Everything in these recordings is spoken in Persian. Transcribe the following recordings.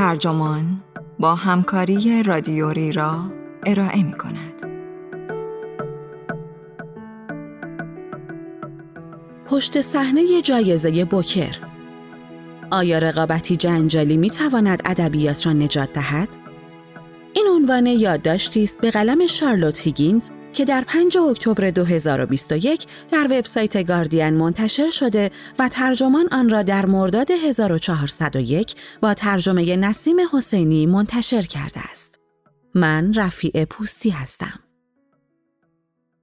ترجمان با همکاری رادیوری را ارائه می کند. پشت صحنه جایزه بوکر آیا رقابتی جنجالی می تواند ادبیات را نجات دهد؟ این عنوان یادداشتی است به قلم شارلوت هیگینز که در 5 اکتبر 2021 در وبسایت گاردین منتشر شده و ترجمان آن را در مرداد 1401 با ترجمه نسیم حسینی منتشر کرده است. من رفیع پوستی هستم.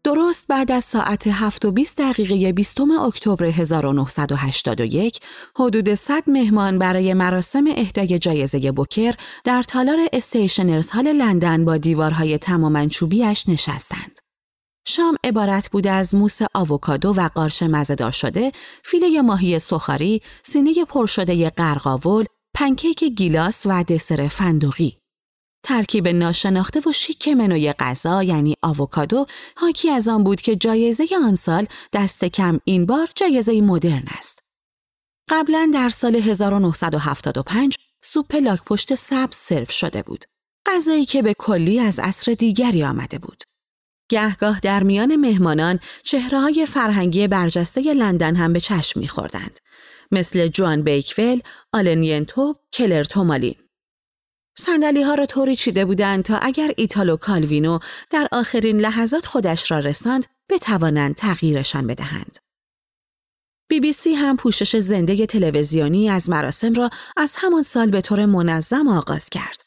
درست بعد از ساعت 7 و 20 دقیقه 20 اکتبر 1981 حدود 100 مهمان برای مراسم اهدای جایزه بوکر در تالار استیشنرز هال لندن با دیوارهای تماما چوبیش نشستند. شام عبارت بوده از موس آووکادو و قارچ مزهدار شده، فیله ماهی سخاری، سینه پر شده قرقاول، پنکیک گیلاس و دسر فندقی. ترکیب ناشناخته و شیک منوی غذا یعنی آووکادو حاکی از آن بود که جایزه آن سال دست کم این بار جایزه مدرن است. قبلا در سال 1975 سوپ لاک پشت سبز سرو شده بود. غذایی که به کلی از عصر دیگری آمده بود. گهگاه در میان مهمانان چهره های فرهنگی برجسته لندن هم به چشم میخوردند. مثل جوان بیکول، آلن ینتوب، کلر تومالین. صندلی ها را طوری چیده بودند تا اگر ایتالو کالوینو در آخرین لحظات خودش را رساند بتوانند تغییرشان بدهند. بی بی سی هم پوشش زنده تلویزیونی از مراسم را از همان سال به طور منظم آغاز کرد.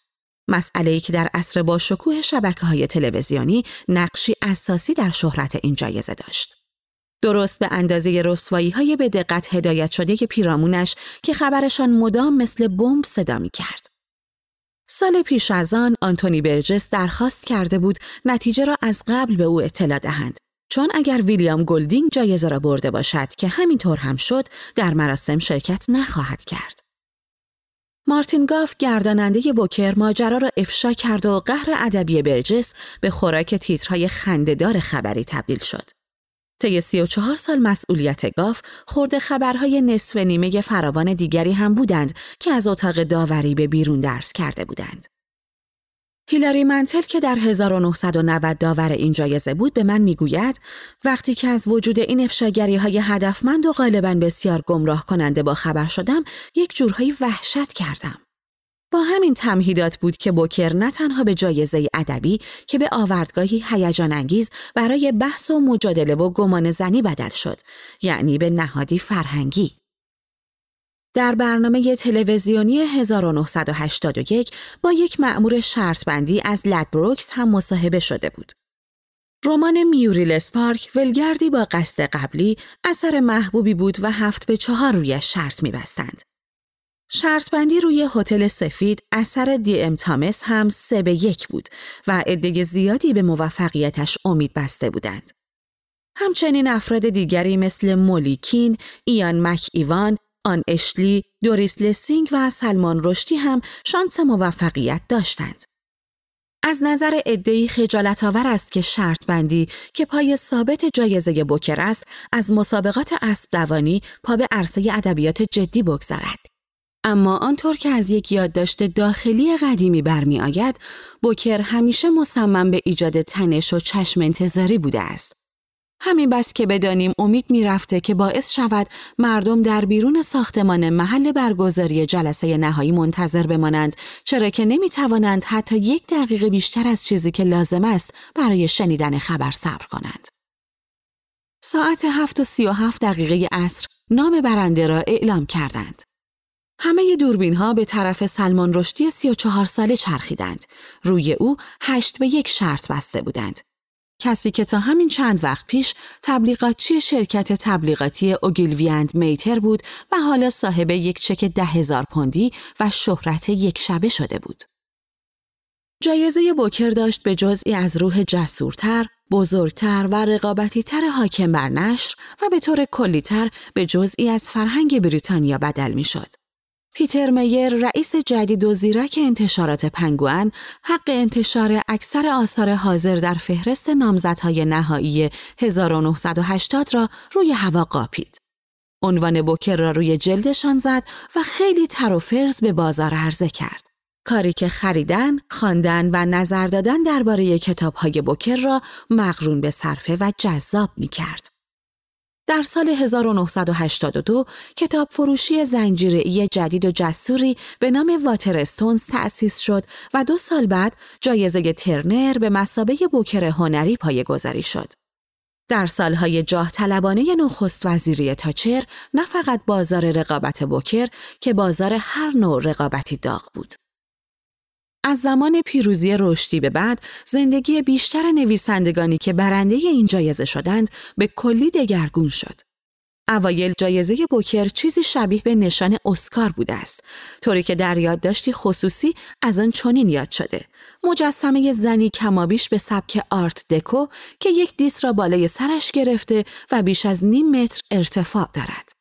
مسئله که در عصر با شکوه شبکه های تلویزیونی نقشی اساسی در شهرت این جایزه داشت. درست به اندازه رسوایی های به دقت هدایت شده پیرامونش که خبرشان مدام مثل بمب صدا می کرد. سال پیش از آن آنتونی برجس درخواست کرده بود نتیجه را از قبل به او اطلاع دهند چون اگر ویلیام گلدینگ جایزه را برده باشد که همینطور هم شد در مراسم شرکت نخواهد کرد. مارتین گاف گرداننده بوکر ماجرا را افشا کرد و قهر ادبی برجس به خوراک تیترهای خندهدار خبری تبدیل شد. طی سی و چهار سال مسئولیت گاف خورده خبرهای نصف نیمه فراوان دیگری هم بودند که از اتاق داوری به بیرون درس کرده بودند. هیلاری منتل که در 1990 داور این جایزه بود به من می‌گوید وقتی که از وجود این افشاگری های هدفمند و غالبا بسیار گمراه کننده با خبر شدم یک جورهایی وحشت کردم. با همین تمهیدات بود که بوکر نه تنها به جایزه ادبی که به آوردگاهی هیجان انگیز برای بحث و مجادله و گمان زنی بدل شد یعنی به نهادی فرهنگی در برنامه تلویزیونی 1981 با یک مأمور شرطبندی از لدبروکس هم مصاحبه شده بود. رمان میوریل اسپارک ولگردی با قصد قبلی اثر محبوبی بود و هفت به چهار روی شرط میبستند. شرطبندی روی هتل سفید اثر دی ام تامس هم سه به یک بود و عده زیادی به موفقیتش امید بسته بودند. همچنین افراد دیگری مثل مولیکین، ایان مک ایوان، آن اشلی، دوریس لسینگ و سلمان رشدی هم شانس موفقیت داشتند. از نظر ادهی خجالت آور است که شرط بندی که پای ثابت جایزه بوکر است از مسابقات اسب دوانی پا به عرصه ادبیات جدی بگذارد. اما آنطور که از یک یادداشت داخلی قدیمی برمی آید، بوکر همیشه مصمم به ایجاد تنش و چشم انتظاری بوده است. همین بس که بدانیم امید می‌رفته که باعث شود مردم در بیرون ساختمان محل برگزاری جلسه نهایی منتظر بمانند چرا که نمی توانند حتی یک دقیقه بیشتر از چیزی که لازم است برای شنیدن خبر صبر کنند. ساعت هفت و سی و هفت دقیقه عصر نام برنده را اعلام کردند. همه دوربین ها به طرف سلمان رشدی سی و چهار ساله چرخیدند. روی او هشت به یک شرط بسته بودند. کسی که تا همین چند وقت پیش تبلیغاتچی شرکت تبلیغاتی اوگیلویند میتر بود و حالا صاحب یک چک ده هزار پوندی و شهرت یک شبه شده بود. جایزه بوکر داشت به جزئی از روح جسورتر، بزرگتر و رقابتیتر حاکم بر نشر و به طور کلیتر به جزئی از فرهنگ بریتانیا بدل می شد. پیتر میر رئیس جدید و زیرک انتشارات پنگوان حق انتشار اکثر آثار حاضر در فهرست نامزدهای نهایی 1980 را روی هوا قاپید. عنوان بوکر را روی جلدشان زد و خیلی تر و فرز به بازار عرضه کرد. کاری که خریدن، خواندن و نظر دادن درباره کتابهای بوکر را مقرون به صرفه و جذاب می کرد. در سال 1982 کتاب فروشی زنجیره‌ای جدید و جسوری به نام واترستونز تأسیس شد و دو سال بعد جایزه ترنر به مسابه بوکر هنری پایگذاری شد. در سالهای جاه طلبانه نخست وزیری تاچر نه فقط بازار رقابت بوکر که بازار هر نوع رقابتی داغ بود. از زمان پیروزی رشدی به بعد زندگی بیشتر نویسندگانی که برنده این جایزه شدند به کلی دگرگون شد. اوایل جایزه بوکر چیزی شبیه به نشان اسکار بوده است. طوری که در یادداشتی خصوصی از آن چنین یاد شده. مجسمه زنی کمابیش به سبک آرت دکو که یک دیس را بالای سرش گرفته و بیش از نیم متر ارتفاع دارد.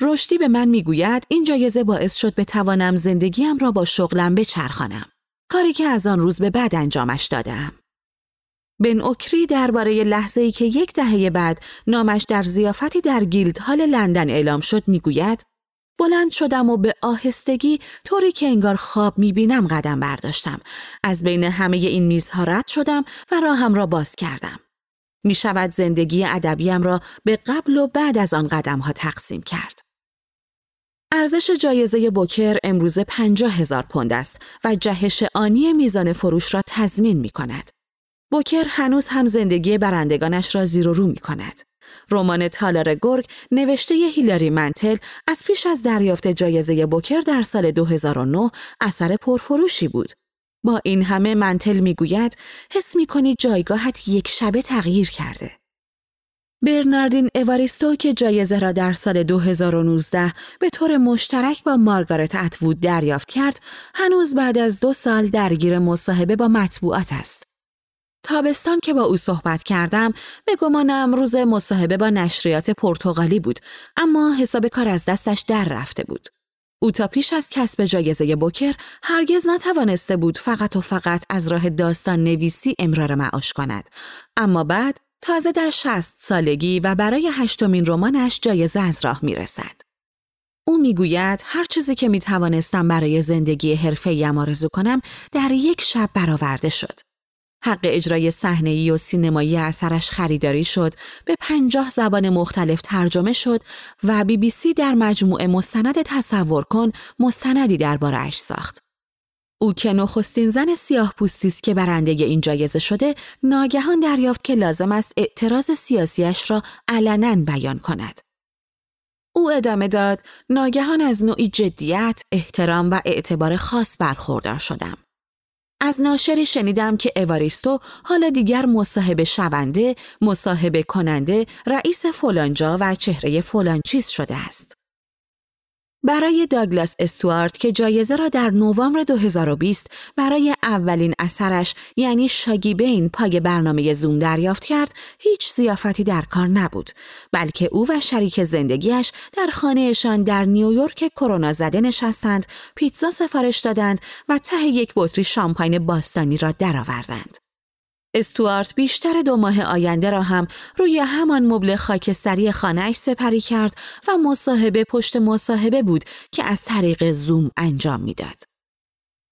رشدی به من می‌گوید این جایزه باعث شد بتوانم زندگیم را با شغلم بچرخانم. کاری که از آن روز به بعد انجامش دادم. بن اوکری درباره لحظه ای که یک دهه بعد نامش در زیافتی در گیلد هال لندن اعلام شد می‌گوید بلند شدم و به آهستگی طوری که انگار خواب می‌بینم قدم برداشتم. از بین همه این میزها رد شدم و راهم را باز کردم. می شود زندگی ادبیم را به قبل و بعد از آن قدم ها تقسیم کرد. ارزش جایزه بوکر امروزه 50 هزار پوند است و جهش آنی میزان فروش را تضمین می کند. بوکر هنوز هم زندگی برندگانش را زیر و رو می کند. رمان تالار گرگ نوشته هیلاری منتل از پیش از دریافت جایزه بوکر در سال 2009 اثر پرفروشی بود. با این همه منتل می‌گوید حس می کنی جایگاهت یک شبه تغییر کرده. برناردین اواریستو که جایزه را در سال 2019 به طور مشترک با مارگارت اتوود دریافت کرد، هنوز بعد از دو سال درگیر مصاحبه با مطبوعات است. تابستان که با او صحبت کردم به گمانم روز مصاحبه با نشریات پرتغالی بود اما حساب کار از دستش در رفته بود. او تا پیش از کسب جایزه بوکر هرگز نتوانسته بود فقط و فقط از راه داستان نویسی امرار معاش کند اما بعد تازه در شست سالگی و برای هشتمین رمانش جایزه از راه می رسد. او می‌گوید هر چیزی که می توانستم برای زندگی حرفه‌ایم آرزو کنم در یک شب برآورده شد. حق اجرای صحنه‌ای و سینمایی اثرش خریداری شد، به پنجاه زبان مختلف ترجمه شد و بی بی سی در مجموعه مستند تصور کن مستندی دربارهاش ساخت. او که نخستین زن سیاه است که برنده این جایزه شده ناگهان دریافت که لازم است اعتراض سیاسیش را علنا بیان کند. او ادامه داد ناگهان از نوعی جدیت، احترام و اعتبار خاص برخوردار شدم. از ناشری شنیدم که اواریستو حالا دیگر مصاحبه شونده، مصاحبه کننده، رئیس فلانجا و چهره فلانچیز شده است. برای داگلاس استوارت که جایزه را در نوامبر 2020 برای اولین اثرش یعنی شاگیبین پای برنامه زوم دریافت کرد هیچ زیافتی در کار نبود بلکه او و شریک زندگیش در خانهشان در نیویورک کرونا زده نشستند پیتزا سفارش دادند و ته یک بطری شامپاین باستانی را درآوردند. استوارت بیشتر دو ماه آینده را هم روی همان مبل خاکستری خانهش سپری کرد و مصاحبه پشت مصاحبه بود که از طریق زوم انجام می‌داد.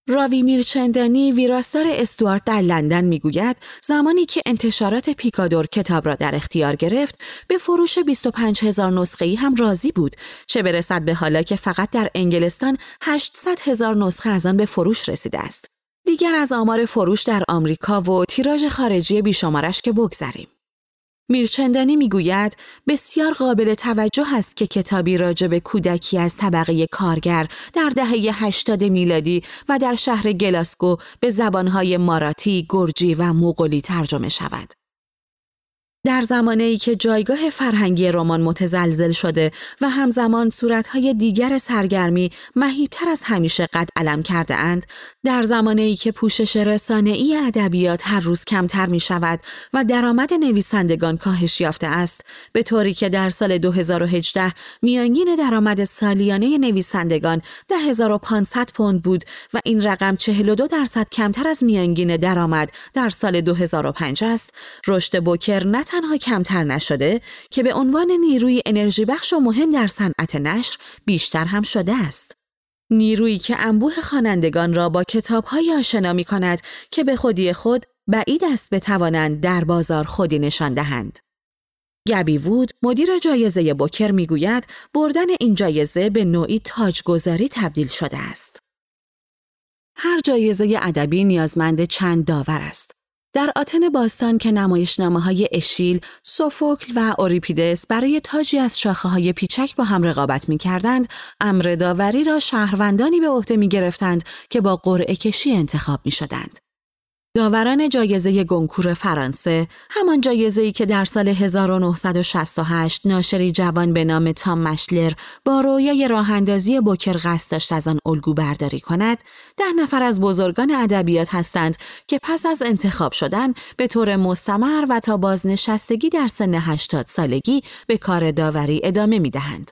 راوی میرچندانی ویراستار استوارت در لندن می‌گوید زمانی که انتشارات پیکادور کتاب را در اختیار گرفت به فروش 25 هزار نسخه ای هم راضی بود چه برسد به حالا که فقط در انگلستان 800 هزار نسخه از آن به فروش رسیده است دیگر از آمار فروش در آمریکا و تیراژ خارجی بیشمارش که بگذریم. میرچندانی می‌گوید بسیار قابل توجه است که کتابی راجع به کودکی از طبقه کارگر در دهه 80 میلادی و در شهر گلاسکو به زبانهای ماراتی، گرجی و موغولی ترجمه شود. در زمانه ای که جایگاه فرهنگی رمان متزلزل شده و همزمان صورتهای دیگر سرگرمی مهیبتر از همیشه قد علم کرده اند، در زمانه ای که پوشش ای ادبیات هر روز کمتر می شود و درآمد نویسندگان کاهش یافته است، به طوری که در سال 2018 میانگین درآمد سالیانه نویسندگان 10500 پوند بود و این رقم 42 درصد کمتر از میانگین درآمد در سال 2005 است، رشد بوکر نه تنها کمتر نشده که به عنوان نیروی انرژی بخش و مهم در صنعت نشر بیشتر هم شده است. نیرویی که انبوه خوانندگان را با کتابهایی آشنا می کند که به خودی خود بعید است بتوانند در بازار خودی نشان دهند. گبی وود مدیر جایزه بوکر می‌گوید بردن این جایزه به نوعی تاجگذاری تبدیل شده است. هر جایزه ادبی نیازمند چند داور است. در آتن باستان که نمایشنامه های اشیل، سوفوکل و اوریپیدس برای تاجی از شاخه های پیچک با هم رقابت می کردند، امر داوری را شهروندانی به عهده می گرفتند که با قرعه کشی انتخاب می شدند. داوران جایزه گنکور فرانسه همان جایزه ای که در سال 1968 ناشری جوان به نام تام مشلر با رویای راهندازی بوکر قصد داشت از آن الگو برداری کند ده نفر از بزرگان ادبیات هستند که پس از انتخاب شدن به طور مستمر و تا بازنشستگی در سن 80 سالگی به کار داوری ادامه می دهند.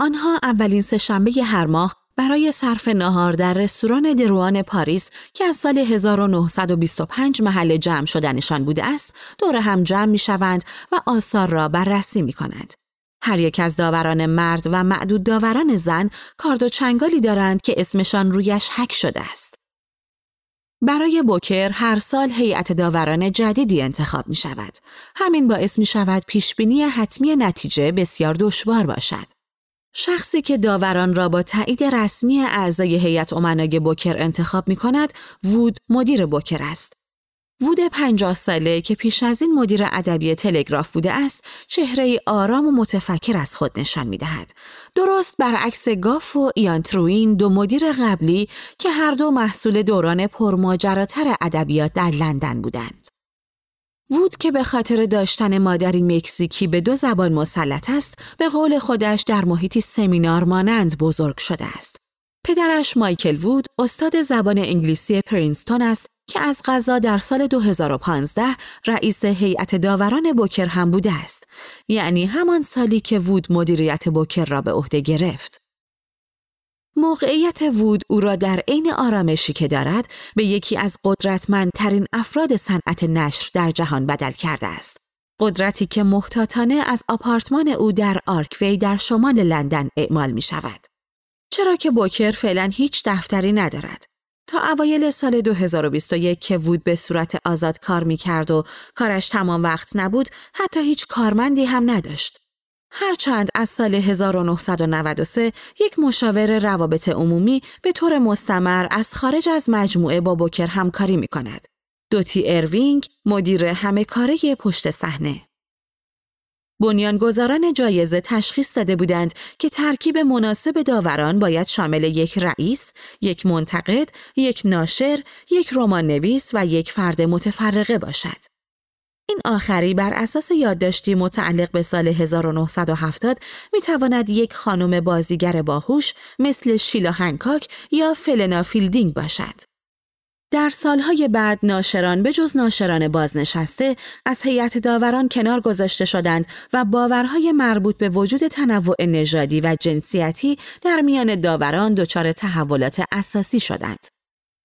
آنها اولین سهشنبه هر ماه برای صرف نهار در رستوران دروان پاریس که از سال 1925 محل جمع شدنشان بوده است، دور هم جمع می شوند و آثار را بررسی می کنند. هر یک از داوران مرد و معدود داوران زن کارد و چنگالی دارند که اسمشان رویش حک شده است. برای بوکر هر سال هیئت داوران جدیدی انتخاب می شود. همین باعث می شود پیشبینی حتمی نتیجه بسیار دشوار باشد. شخصی که داوران را با تایید رسمی اعضای هیئت امنای بوکر انتخاب می کند، وود مدیر بوکر است. وود پنجاه ساله که پیش از این مدیر ادبی تلگراف بوده است، چهره آرام و متفکر از خود نشان می دهد. درست برعکس گاف و ایان تروین دو مدیر قبلی که هر دو محصول دوران پرماجراتر ادبیات در لندن بودند. وود که به خاطر داشتن مادری مکزیکی به دو زبان مسلط است، به قول خودش در محیطی سمینار مانند بزرگ شده است. پدرش مایکل وود استاد زبان انگلیسی پرینستون است که از غذا در سال 2015 رئیس هیئت داوران بوکر هم بوده است. یعنی همان سالی که وود مدیریت بوکر را به عهده گرفت. موقعیت وود او را در عین آرامشی که دارد به یکی از قدرتمندترین افراد صنعت نشر در جهان بدل کرده است. قدرتی که محتاطانه از آپارتمان او در آرکوی در شمال لندن اعمال می شود. چرا که بوکر فعلا هیچ دفتری ندارد. تا اوایل سال 2021 که وود به صورت آزاد کار می کرد و کارش تمام وقت نبود حتی هیچ کارمندی هم نداشت. هرچند از سال 1993 یک مشاور روابط عمومی به طور مستمر از خارج از مجموعه با بوکر همکاری می کند. دوتی اروینگ مدیر همه کاره پشت صحنه. بنیانگذاران جایزه تشخیص داده بودند که ترکیب مناسب داوران باید شامل یک رئیس، یک منتقد، یک ناشر، یک رمان نویس و یک فرد متفرقه باشد. این آخری بر اساس یادداشتی متعلق به سال 1970 می تواند یک خانم بازیگر باهوش مثل شیلا هنکاک یا فلنا فیلدینگ باشد. در سالهای بعد ناشران به جز ناشران بازنشسته از هیئت داوران کنار گذاشته شدند و باورهای مربوط به وجود تنوع نژادی و جنسیتی در میان داوران دچار تحولات اساسی شدند.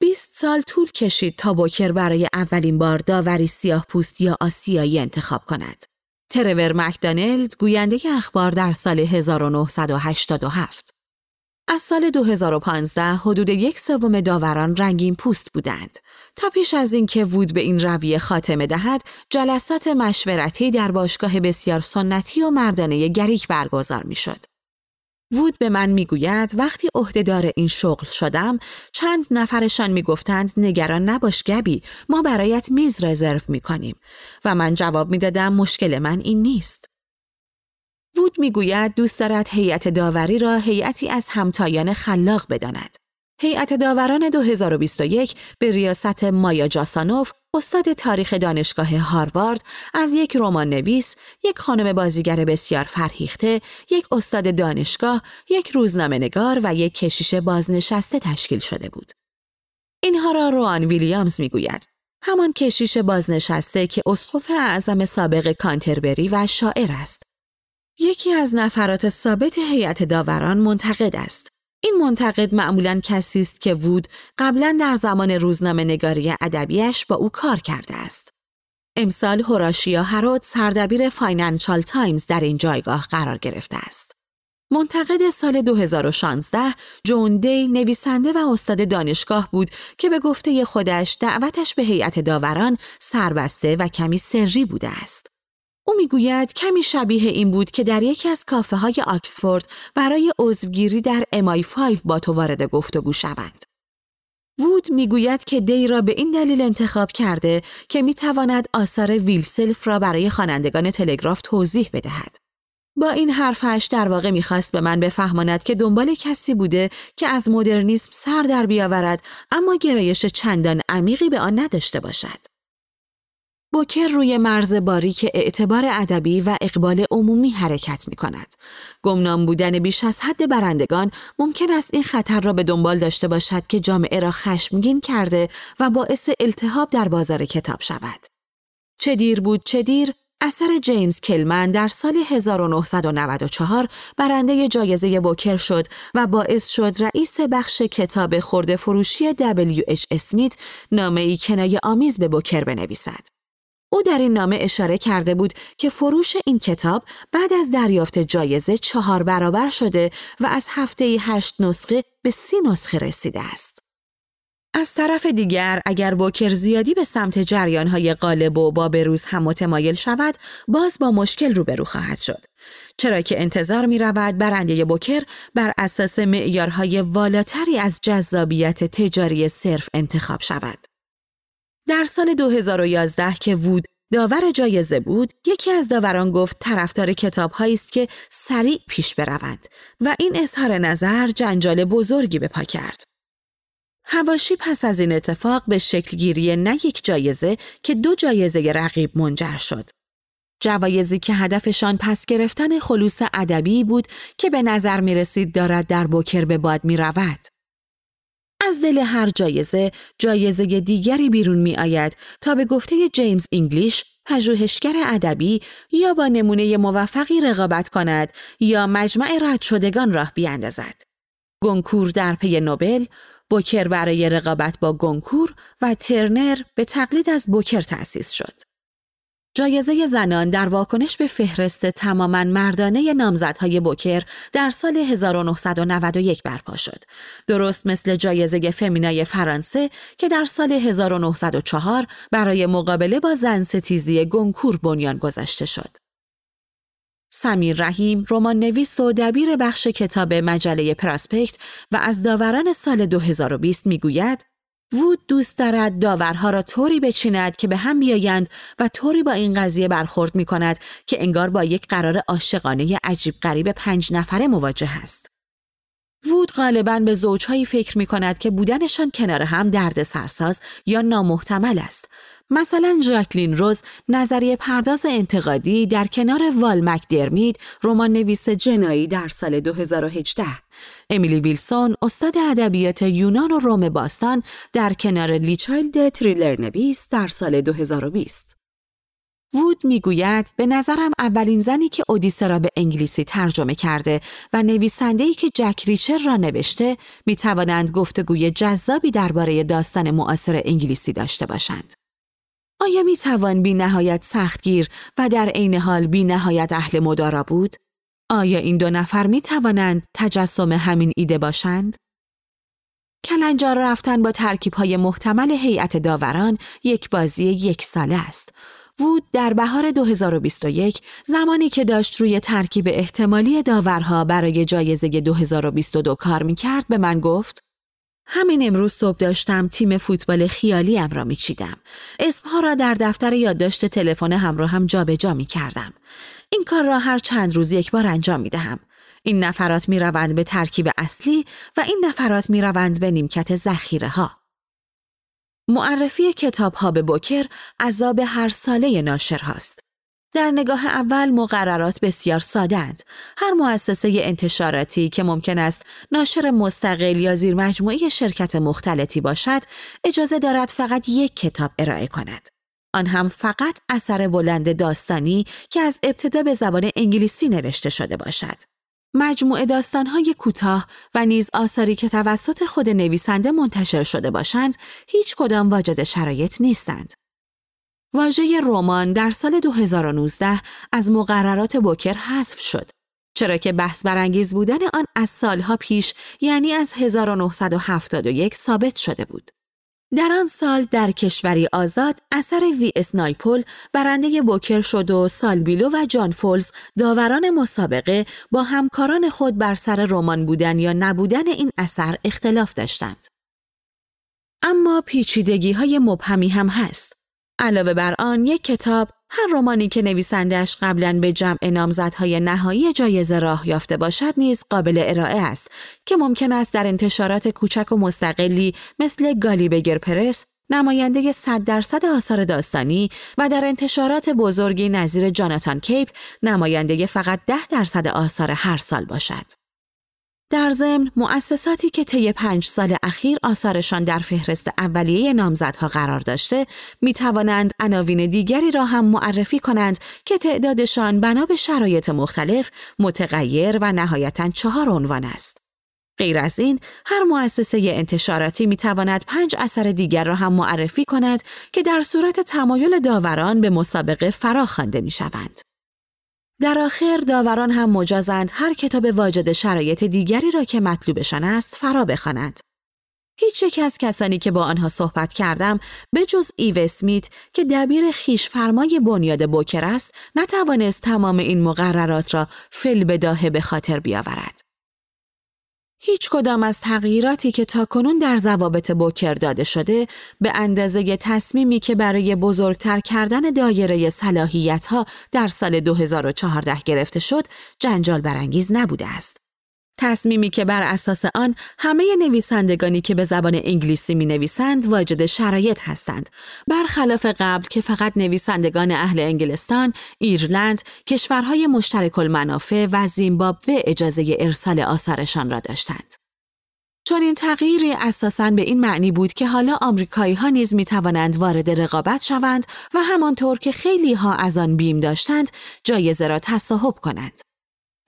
20 سال طول کشید تا بوکر برای اولین بار داوری سیاه پوست یا آسیایی انتخاب کند. ترور مکدانلد گوینده اخبار در سال 1987 از سال 2015 حدود یک سوم داوران رنگین پوست بودند. تا پیش از اینکه وود به این رویه خاتمه دهد، جلسات مشورتی در باشگاه بسیار سنتی و مردانه گریک برگزار می‌شد. وود به من می‌گوید وقتی عهدهدار این شغل شدم چند نفرشان می‌گفتند نگران نباش گبی ما برایت میز رزرو می‌کنیم. و من جواب می‌دادم مشکل من این نیست. وود می‌گوید دوست دارد هیئت داوری را هیئتی از همتایان خلاق بداند. هیئت داوران 2021 به ریاست مایا جاسانوف استاد تاریخ دانشگاه هاروارد از یک رمان نویس، یک خانم بازیگر بسیار فرهیخته، یک استاد دانشگاه، یک روزنامه نگار و یک کشیش بازنشسته تشکیل شده بود. اینها را روان ویلیامز می‌گوید. همان کشیش بازنشسته که اسقف اعظم سابق کانتربری و شاعر است. یکی از نفرات ثابت هیئت داوران منتقد است. این منتقد معمولا کسی است که وود قبلا در زمان روزنامه نگاری ادبیش با او کار کرده است. امسال هوراشیا هرود سردبیر فاینانشال تایمز در این جایگاه قرار گرفته است. منتقد سال 2016 جون دی نویسنده و استاد دانشگاه بود که به گفته خودش دعوتش به هیئت داوران سربسته و کمی سری بوده است. او می‌گوید کمی شبیه این بود که در یکی از کافه های آکسفورد برای عضوگیری در MI 5 با تو وارد گفتگو شوند. وود می‌گوید که دی را به این دلیل انتخاب کرده که می‌تواند آثار ویلسلف را برای خوانندگان تلگراف توضیح بدهد. با این حرفش در واقع می‌خواست به من بفهماند که دنبال کسی بوده که از مدرنیسم سر در بیاورد اما گرایش چندان عمیقی به آن نداشته باشد. بوکر روی مرز باریک اعتبار ادبی و اقبال عمومی حرکت می کند. گمنام بودن بیش از حد برندگان ممکن است این خطر را به دنبال داشته باشد که جامعه را خشمگین کرده و باعث التهاب در بازار کتاب شود. چه دیر بود چه دیر اثر جیمز کلمن در سال 1994 برنده جایزه بوکر شد و باعث شد رئیس بخش کتاب خورده فروشی اچ اسمیت نامه ای کنایه آمیز به بوکر بنویسد. او در این نامه اشاره کرده بود که فروش این کتاب بعد از دریافت جایزه چهار برابر شده و از هفته هشت نسخه به سی نسخه رسیده است. از طرف دیگر اگر بوکر زیادی به سمت جریانهای غالب و با بروز هم متمایل شود باز با مشکل روبرو خواهد شد چرا که انتظار می رود برنده بوکر بر اساس معیارهای والاتری از جذابیت تجاری صرف انتخاب شود در سال 2011 که وود داور جایزه بود یکی از داوران گفت طرفدار کتاب است که سریع پیش بروند و این اظهار نظر جنجال بزرگی به پا کرد هواشی پس از این اتفاق به شکل گیری نه یک جایزه که دو جایزه رقیب منجر شد. جوایزی که هدفشان پس گرفتن خلوص ادبی بود که به نظر می رسید دارد در بوکر به باد می رود. از دل هر جایزه جایزه دیگری بیرون می آید تا به گفته جیمز انگلیش پژوهشگر ادبی یا با نمونه موفقی رقابت کند یا مجمع رد شدگان راه بیاندازد. گنکور در پی نوبل، بوکر برای رقابت با گونکور و ترنر به تقلید از بوکر تأسیس شد. جایزه زنان در واکنش به فهرست تماما مردانه نامزدهای بوکر در سال 1991 برپا شد. درست مثل جایزه فمینای فرانسه که در سال 1904 برای مقابله با زن ستیزی گونکور بنیان گذاشته شد. سمیر رحیم رمان نویس و دبیر بخش کتاب مجله پراسپکت و از داوران سال 2020 می‌گوید وود دوست دارد داورها را طوری بچیند که به هم بیایند و طوری با این قضیه برخورد می کند که انگار با یک قرار عاشقانه عجیب غریب پنج نفره مواجه است. وود غالبا به زوجهایی فکر می کند که بودنشان کنار هم درد سرساز یا نامحتمل است مثلا ژاکلین روز نظریه پرداز انتقادی در کنار وال مکدرمید رمان نویس جنایی در سال 2018 امیلی ویلسون استاد ادبیات یونان و روم باستان در کنار لی چایلد تریلر نویس در سال 2020 وود می‌گوید به نظرم اولین زنی که اودیسه را به انگلیسی ترجمه کرده و نویسنده‌ای که جک ریچر را نوشته می توانند گفتگوی جذابی درباره داستان معاصر انگلیسی داشته باشند. آیا می توان بی نهایت سختگیر و در عین حال بی نهایت اهل مدارا بود؟ آیا این دو نفر می توانند تجسم همین ایده باشند؟ کلنجار رفتن با ترکیب های محتمل هیئت داوران یک بازی یک ساله است. وود در بهار 2021 زمانی که داشت روی ترکیب احتمالی داورها برای جایزه 2022 کار می کرد به من گفت همین امروز صبح داشتم تیم فوتبال خیالیم را میچیدم. اسمها را در دفتر یادداشت تلفن همراهم جابجا می کردم. این کار را هر چند روز یک بار انجام می دهم. این نفرات می روند به ترکیب اصلی و این نفرات می روند به نیمکت زخیره ها. معرفی کتاب ها به بوکر عذاب هر ساله ناشر هاست. در نگاه اول مقررات بسیار سادند. هر مؤسسه انتشاراتی که ممکن است ناشر مستقل یا زیر مجموعه شرکت مختلطی باشد، اجازه دارد فقط یک کتاب ارائه کند. آن هم فقط اثر بلند داستانی که از ابتدا به زبان انگلیسی نوشته شده باشد. مجموعه داستانهای کوتاه و نیز آثاری که توسط خود نویسنده منتشر شده باشند، هیچ کدام واجد شرایط نیستند. واژه رمان در سال 2019 از مقررات بوکر حذف شد. چرا که بحث برانگیز بودن آن از سالها پیش یعنی از 1971 ثابت شده بود. در آن سال در کشوری آزاد اثر وی اسنایپول برنده بوکر شد و سالبیلو و جان فولز داوران مسابقه با همکاران خود بر سر رمان بودن یا نبودن این اثر اختلاف داشتند. اما پیچیدگی های مبهمی هم هست. علاوه بر آن یک کتاب هر رمانی که نویسندش قبلا به جمع نامزدهای نهایی جایزه راه یافته باشد نیز قابل ارائه است که ممکن است در انتشارات کوچک و مستقلی مثل گالی پرس نماینده 100 درصد آثار داستانی و در انتشارات بزرگی نظیر جاناتان کیپ نماینده فقط 10 درصد آثار هر سال باشد. در ضمن مؤسساتی که طی پنج سال اخیر آثارشان در فهرست اولیه نامزدها قرار داشته می توانند عناوین دیگری را هم معرفی کنند که تعدادشان بنا به شرایط مختلف متغیر و نهایتا چهار عنوان است. غیر از این، هر مؤسسه انتشاراتی می تواند پنج اثر دیگر را هم معرفی کند که در صورت تمایل داوران به مسابقه فرا خوانده می شوند. در آخر داوران هم مجازند هر کتاب واجد شرایط دیگری را که مطلوبشان است فرا بخوانند. هیچ یک از کسانی که با آنها صحبت کردم به جز ایو اسمیت که دبیر خیش فرمای بنیاد بوکر است نتوانست تمام این مقررات را فل بداهه به خاطر بیاورد. هیچ کدام از تغییراتی که تاکنون در ضوابط بوکر داده شده به اندازه تصمیمی که برای بزرگتر کردن دایره صلاحیت ها در سال 2014 گرفته شد جنجال برانگیز نبوده است. تصمیمی که بر اساس آن همه نویسندگانی که به زبان انگلیسی می نویسند واجد شرایط هستند برخلاف قبل که فقط نویسندگان اهل انگلستان، ایرلند، کشورهای مشترک المنافع و زیمبابوه اجازه ارسال آثارشان را داشتند. چون این تغییری اساساً به این معنی بود که حالا آمریکایی ها نیز می توانند وارد رقابت شوند و همانطور که خیلی ها از آن بیم داشتند جایزه را تصاحب کنند.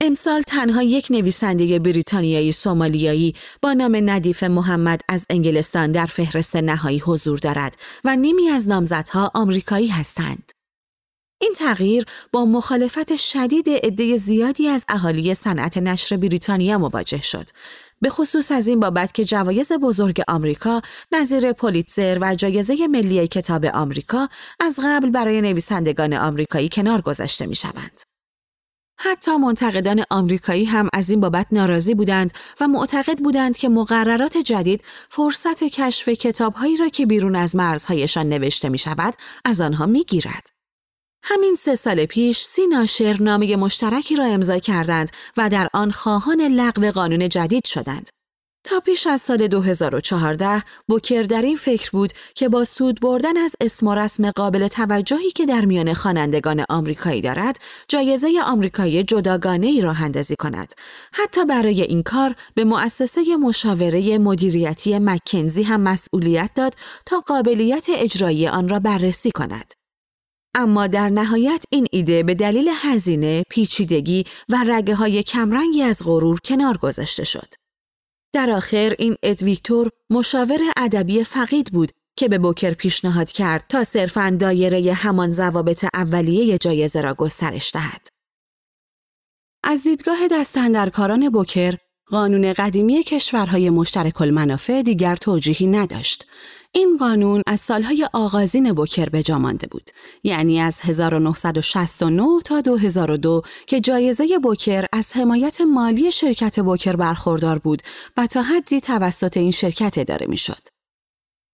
امسال تنها یک نویسنده بریتانیایی سومالیایی با نام ندیف محمد از انگلستان در فهرست نهایی حضور دارد و نیمی از نامزدها آمریکایی هستند. این تغییر با مخالفت شدید عده زیادی از اهالی صنعت نشر بریتانیا مواجه شد به خصوص از این بابت که جوایز بزرگ آمریکا نظیر پولیتزر و جایزه ملی کتاب آمریکا از قبل برای نویسندگان آمریکایی کنار گذاشته می شوند. حتی منتقدان آمریکایی هم از این بابت ناراضی بودند و معتقد بودند که مقررات جدید فرصت کشف کتابهایی را که بیرون از مرزهایشان نوشته می شود از آنها می گیرد. همین سه سال پیش سی ناشر نامه مشترکی را امضا کردند و در آن خواهان لغو قانون جدید شدند. تا پیش از سال 2014 بوکر در این فکر بود که با سود بردن از اسم و رسم قابل توجهی که در میان خوانندگان آمریکایی دارد جایزه آمریکایی جداگانه ای راه اندازی کند حتی برای این کار به مؤسسه مشاوره مدیریتی مکنزی هم مسئولیت داد تا قابلیت اجرایی آن را بررسی کند اما در نهایت این ایده به دلیل هزینه، پیچیدگی و رگه های کمرنگی از غرور کنار گذاشته شد. در آخر این ادویکتور مشاور ادبی فقید بود که به بوکر پیشنهاد کرد تا صرفاً دایره همان ضوابط اولیه جایزه را گسترش دهد. از دیدگاه دستندرکاران بوکر، قانون قدیمی کشورهای مشترک المنافع دیگر توجیهی نداشت این قانون از سالهای آغازین بوکر به جا مانده بود یعنی از 1969 تا 2002 که جایزه بوکر از حمایت مالی شرکت بوکر برخوردار بود و تا حدی توسط این شرکت اداره می‌شد.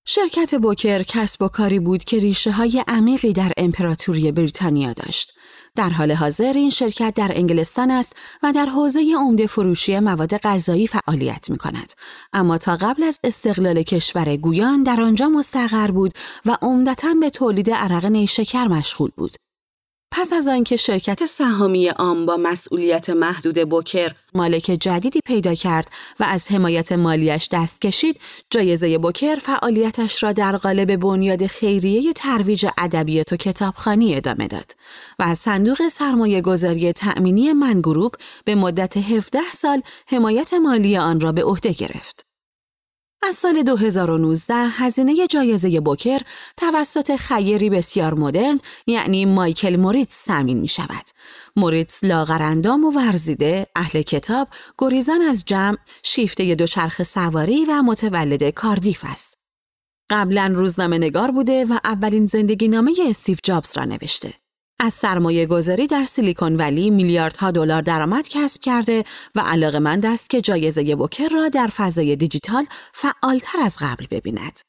شرکت بوکر کسب و کاری بود که ریشه های عمیقی در امپراتوری بریتانیا داشت. در حال حاضر این شرکت در انگلستان است و در حوزه عمده فروشی مواد غذایی فعالیت می کند. اما تا قبل از استقلال کشور گویان در آنجا مستقر بود و عمدتا به تولید عرق نیشکر مشغول بود. پس از آنکه شرکت سهامی عام با مسئولیت محدود بوکر مالک جدیدی پیدا کرد و از حمایت مالیش دست کشید، جایزه بوکر فعالیتش را در قالب بنیاد خیریه ترویج ادبیات و کتابخانی ادامه داد و از صندوق سرمایه گذاری تأمینی منگروپ به مدت 17 سال حمایت مالی آن را به عهده گرفت. از سال 2019 هزینه جایزه بوکر توسط خیری بسیار مدرن یعنی مایکل موریتس تامین می شود. موریتس لاغرندام و ورزیده، اهل کتاب، گریزان از جمع، شیفته دوچرخ سواری و متولد کاردیف است. قبلا روزنامه نگار بوده و اولین زندگی نامه استیو جابز را نوشته. از سرمایه گذاری در سیلیکون ولی میلیاردها دلار درآمد کسب کرده و علاقمند است که جایزه بوکر را در فضای دیجیتال فعالتر از قبل ببیند.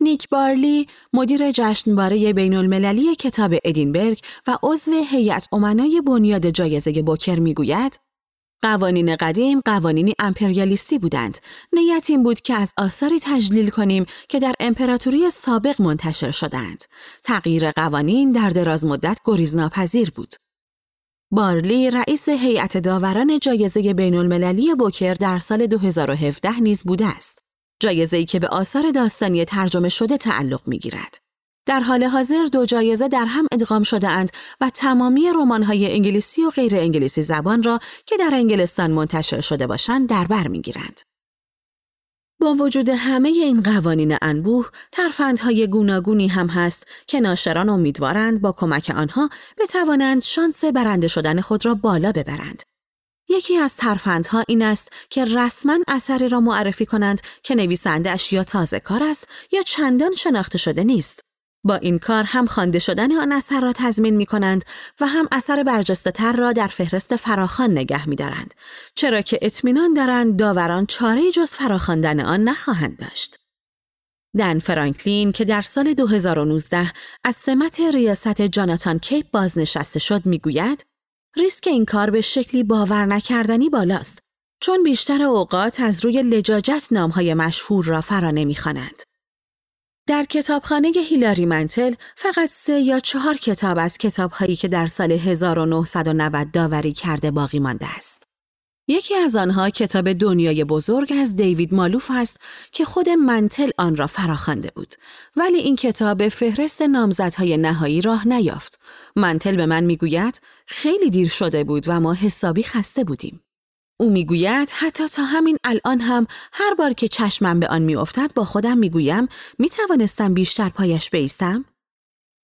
نیک بارلی، مدیر جشنواره بین المللی کتاب ادینبرگ و عضو هیئت امنای بنیاد جایزه بوکر می‌گوید قوانین قدیم قوانینی امپریالیستی بودند. نیت این بود که از آثاری تجلیل کنیم که در امپراتوری سابق منتشر شدند. تغییر قوانین در دراز مدت گریزناپذیر بود. بارلی رئیس هیئت داوران جایزه بین المللی بوکر در سال 2017 نیز بوده است. جایزه‌ای که به آثار داستانی ترجمه شده تعلق می‌گیرد. در حال حاضر دو جایزه در هم ادغام شده اند و تمامی رمان‌های انگلیسی و غیر انگلیسی زبان را که در انگلستان منتشر شده باشند در بر می‌گیرند. با وجود همه این قوانین انبوه، ترفندهای گوناگونی هم هست که ناشران امیدوارند با کمک آنها بتوانند شانس برنده شدن خود را بالا ببرند. یکی از ترفندها این است که رسما اثری را معرفی کنند که نویسنده اش یا تازه کار است یا چندان شناخته شده نیست. با این کار هم خوانده شدن آن اثر را تضمین می کنند و هم اثر برجسته تر را در فهرست فراخان نگه می دارند چرا که اطمینان دارند داوران چاره جز فراخواندن آن نخواهند داشت. دن فرانکلین که در سال 2019 از سمت ریاست جاناتان کیپ بازنشسته شد می‌گوید ریسک این کار به شکلی باور نکردنی بالاست چون بیشتر اوقات از روی لجاجت نامهای مشهور را فرا نمی‌خوانند. در کتابخانه هیلاری منتل فقط سه یا چهار کتاب از کتابهایی که در سال 1990 داوری کرده باقی مانده است. یکی از آنها کتاب دنیای بزرگ از دیوید مالوف است که خود منتل آن را فراخوانده بود ولی این کتاب فهرست نامزدهای نهایی راه نیافت منتل به من می‌گوید خیلی دیر شده بود و ما حسابی خسته بودیم او می‌گوید حتی تا همین الان هم هر بار که چشمم به آن میافتد با خودم می‌گویم می‌توانستم بیشتر پایش بیستم؟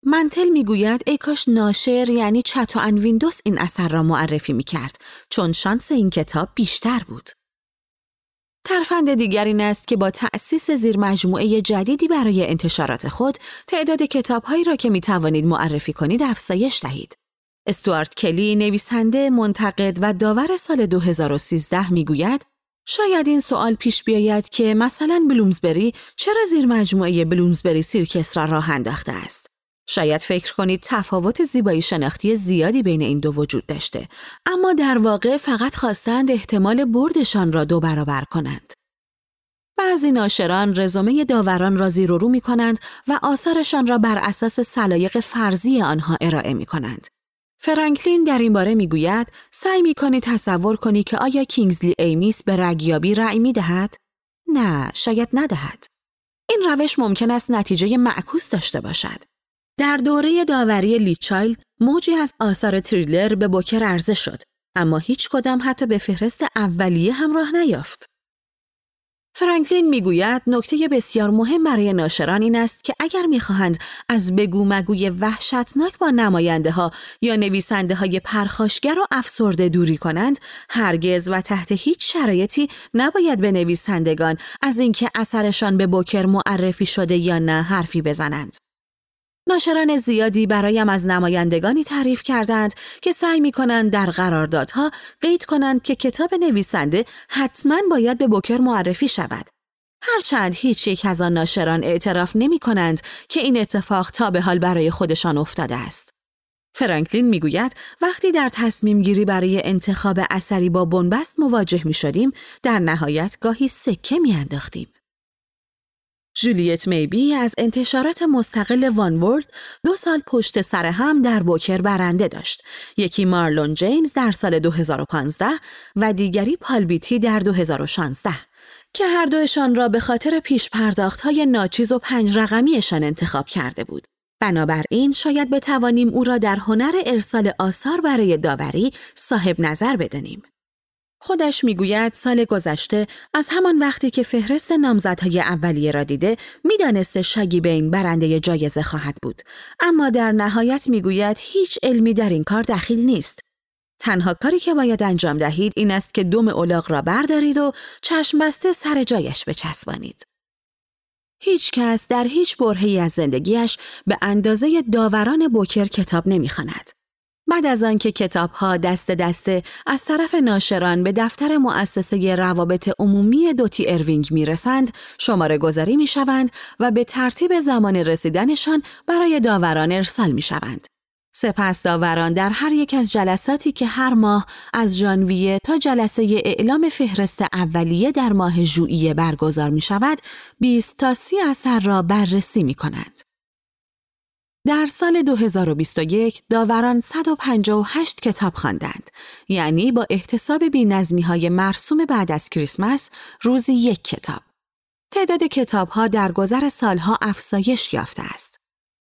منتل می‌گوید ای کاش ناشر یعنی چت و انویندوس این اثر را معرفی می‌کرد چون شانس این کتاب بیشتر بود. ترفند دیگر این است که با تأسیس زیر مجموعه جدیدی برای انتشارات خود تعداد کتابهایی را که می توانید معرفی کنید افزایش دهید. استوارت کلی نویسنده منتقد و داور سال 2013 می‌گوید شاید این سوال پیش بیاید که مثلا بلومزبری چرا زیر مجموعه بلومزبری سیرکس را راه انداخته است شاید فکر کنید تفاوت زیبایی شناختی زیادی بین این دو وجود داشته اما در واقع فقط خواستند احتمال بردشان را دو برابر کنند بعضی ناشران رزومه داوران را زیر و رو می کنند و آثارشان را بر اساس سلایق فرضی آنها ارائه می کنند. فرانکلین در این باره می‌گوید سعی می کنی تصور کنی که آیا کینگزلی ایمیس به رگیابی رأی می دهد؟ نه، شاید ندهد. این روش ممکن است نتیجه معکوس داشته باشد. در دوره داوری لی چایلد موجی از آثار تریلر به بوکر عرضه شد اما هیچ کدام حتی به فهرست اولیه هم راه نیافت. فرانکلین می‌گوید نکته بسیار مهم برای ناشران این است که اگر می‌خواهند از بگو مگوی وحشتناک با نماینده ها یا نویسنده های پرخاشگر و افسرده دوری کنند هرگز و تحت هیچ شرایطی نباید به نویسندگان از اینکه اثرشان به بوکر معرفی شده یا نه حرفی بزنند. ناشران زیادی برایم از نمایندگانی تعریف کردند که سعی می کنند در قراردادها قید کنند که کتاب نویسنده حتما باید به بوکر معرفی شود. هرچند هیچ یک از آن ناشران اعتراف نمی کنند که این اتفاق تا به حال برای خودشان افتاده است. فرانکلین می‌گوید وقتی در تصمیم گیری برای انتخاب اثری با بنبست مواجه می شدیم در نهایت گاهی سکه می انداختیم. جولیت میبی از انتشارات مستقل وانورد دو سال پشت سر هم در بوکر برنده داشت. یکی مارلون جیمز در سال 2015 و دیگری پالبیتی در 2016 که هر دوشان را به خاطر پیش پرداخت های ناچیز و پنج رقمیشان انتخاب کرده بود. بنابراین شاید بتوانیم او را در هنر ارسال آثار برای داوری صاحب نظر بدانیم. خودش می‌گوید سال گذشته از همان وقتی که فهرست نامزدهای اولیه را دیده می‌دانسته شاگی بین برنده جایزه خواهد بود. اما در نهایت می‌گوید هیچ علمی در این کار دخیل نیست. تنها کاری که باید انجام دهید این است که دم اولاغ را بردارید و چشم بسته سر جایش بچسبانید. هیچ کس در هیچ برهی از زندگیش به اندازه داوران بوکر کتاب نمی‌خواند. بعد از آنکه کتابها دست دسته از طرف ناشران به دفتر مؤسسه روابط عمومی دوتی اروینگ می‌رسند، شماره گذاری می شوند و به ترتیب زمان رسیدنشان برای داوران ارسال می شوند. سپس داوران در هر یک از جلساتی که هر ماه از ژانویه تا جلسه اعلام فهرست اولیه در ماه ژوئیه برگزار می شود 20 تا 30 اثر را بررسی می کنند. در سال 2021 داوران 158 کتاب خواندند یعنی با احتساب بینظمی های مرسوم بعد از کریسمس روزی یک کتاب. تعداد کتاب ها در گذر سالها افزایش یافته است.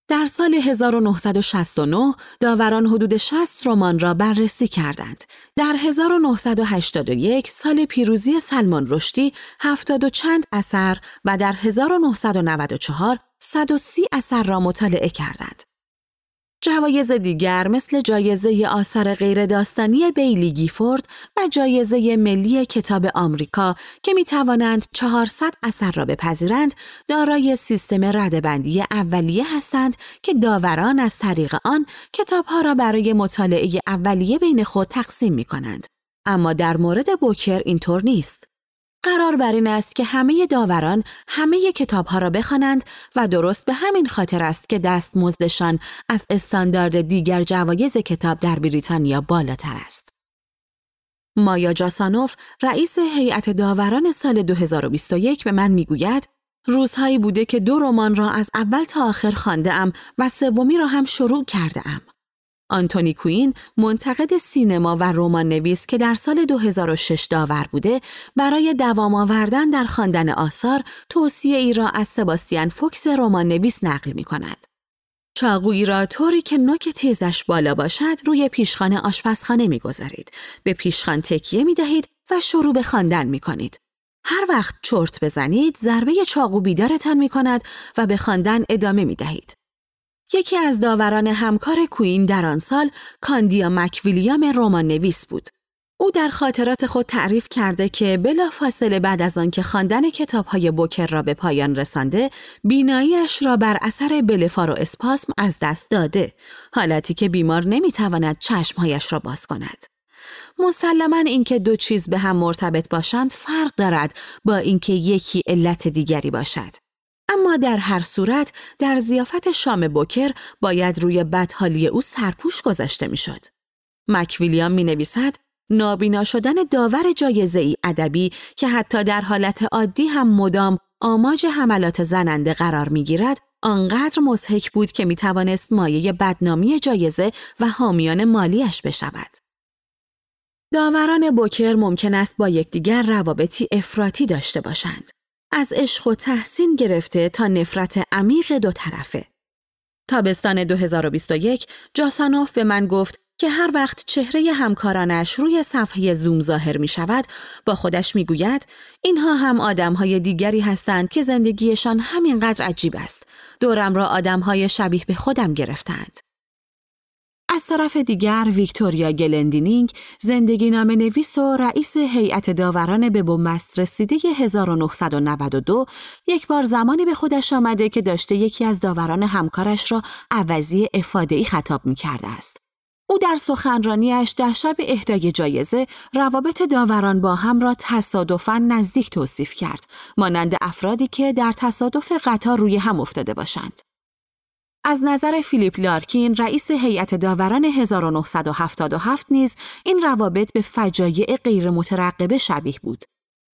در سال 1969 داوران حدود 60 رمان را بررسی کردند. در 1981 سال پیروزی سلمان رشدی هفتاد و چند اثر و در 1994 130 اثر را مطالعه کردند. جوایز دیگر مثل جایزه آثار غیر داستانی بیلی گیفورد و جایزه ملی کتاب آمریکا که می توانند 400 اثر را بپذیرند دارای سیستم ردبندی اولیه هستند که داوران از طریق آن کتابها را برای مطالعه اولیه بین خود تقسیم می کنند. اما در مورد بوکر اینطور نیست. قرار بر این است که همه داوران همه کتاب ها را بخوانند و درست به همین خاطر است که دستمزدشان از استاندارد دیگر جوایز کتاب در بریتانیا بالاتر است. مایا جاسانوف رئیس هیئت داوران سال 2021 به من می‌گوید روزهایی بوده که دو رمان را از اول تا آخر خوانده ام و سومی را هم شروع کرده ام. آنتونی کوین منتقد سینما و رمان نویس که در سال 2006 داور بوده برای دوام آوردن در خواندن آثار توصیه ای را از سباستیان فوکس رمان نویس نقل می کند. چاقویی را طوری که نوک تیزش بالا باشد روی پیشخان آشپزخانه می‌گذارید. به پیشخان تکیه می دهید و شروع به خواندن می کنید. هر وقت چرت بزنید ضربه چاقو بیدارتان می کند و به خواندن ادامه می دهید. یکی از داوران همکار کوین در آن سال کاندیا مکویلیام رمان نویس بود. او در خاطرات خود تعریف کرده که بلا فاصله بعد از آنکه خواندن کتابهای بوکر را به پایان رسانده، بیناییش را بر اثر بلفار و اسپاسم از دست داده، حالتی که بیمار نمی‌تواند چشمهایش را باز کند. مسلما اینکه دو چیز به هم مرتبط باشند فرق دارد با اینکه یکی علت دیگری باشد. اما در هر صورت در زیافت شام بوکر باید روی بدحالی او سرپوش گذاشته می‌شد. مکویلیام می نویسد نابینا شدن داور جایزه ای ادبی که حتی در حالت عادی هم مدام آماج حملات زننده قرار می گیرد آنقدر مزهک بود که می توانست مایه بدنامی جایزه و حامیان مالیش بشود. داوران بوکر ممکن است با یکدیگر روابطی افراطی داشته باشند. از عشق و تحسین گرفته تا نفرت عمیق دو طرفه. تابستان 2021 جاسانوف به من گفت که هر وقت چهره همکارانش روی صفحه زوم ظاهر می شود با خودش می گوید اینها هم آدم های دیگری هستند که زندگیشان همینقدر عجیب است. دورم را آدم های شبیه به خودم گرفتند. از طرف دیگر ویکتوریا گلندینینگ زندگی نام نویس و رئیس هیئت داوران به بومبست رسیده 1992 یک بار زمانی به خودش آمده که داشته یکی از داوران همکارش را عوضی افاده خطاب می کرده است. او در سخنرانیش در شب اهدای جایزه روابط داوران با هم را تصادفاً نزدیک توصیف کرد مانند افرادی که در تصادف قطار روی هم افتاده باشند. از نظر فیلیپ لارکین رئیس هیئت داوران 1977 نیز این روابط به فجایع غیر مترقبه شبیه بود.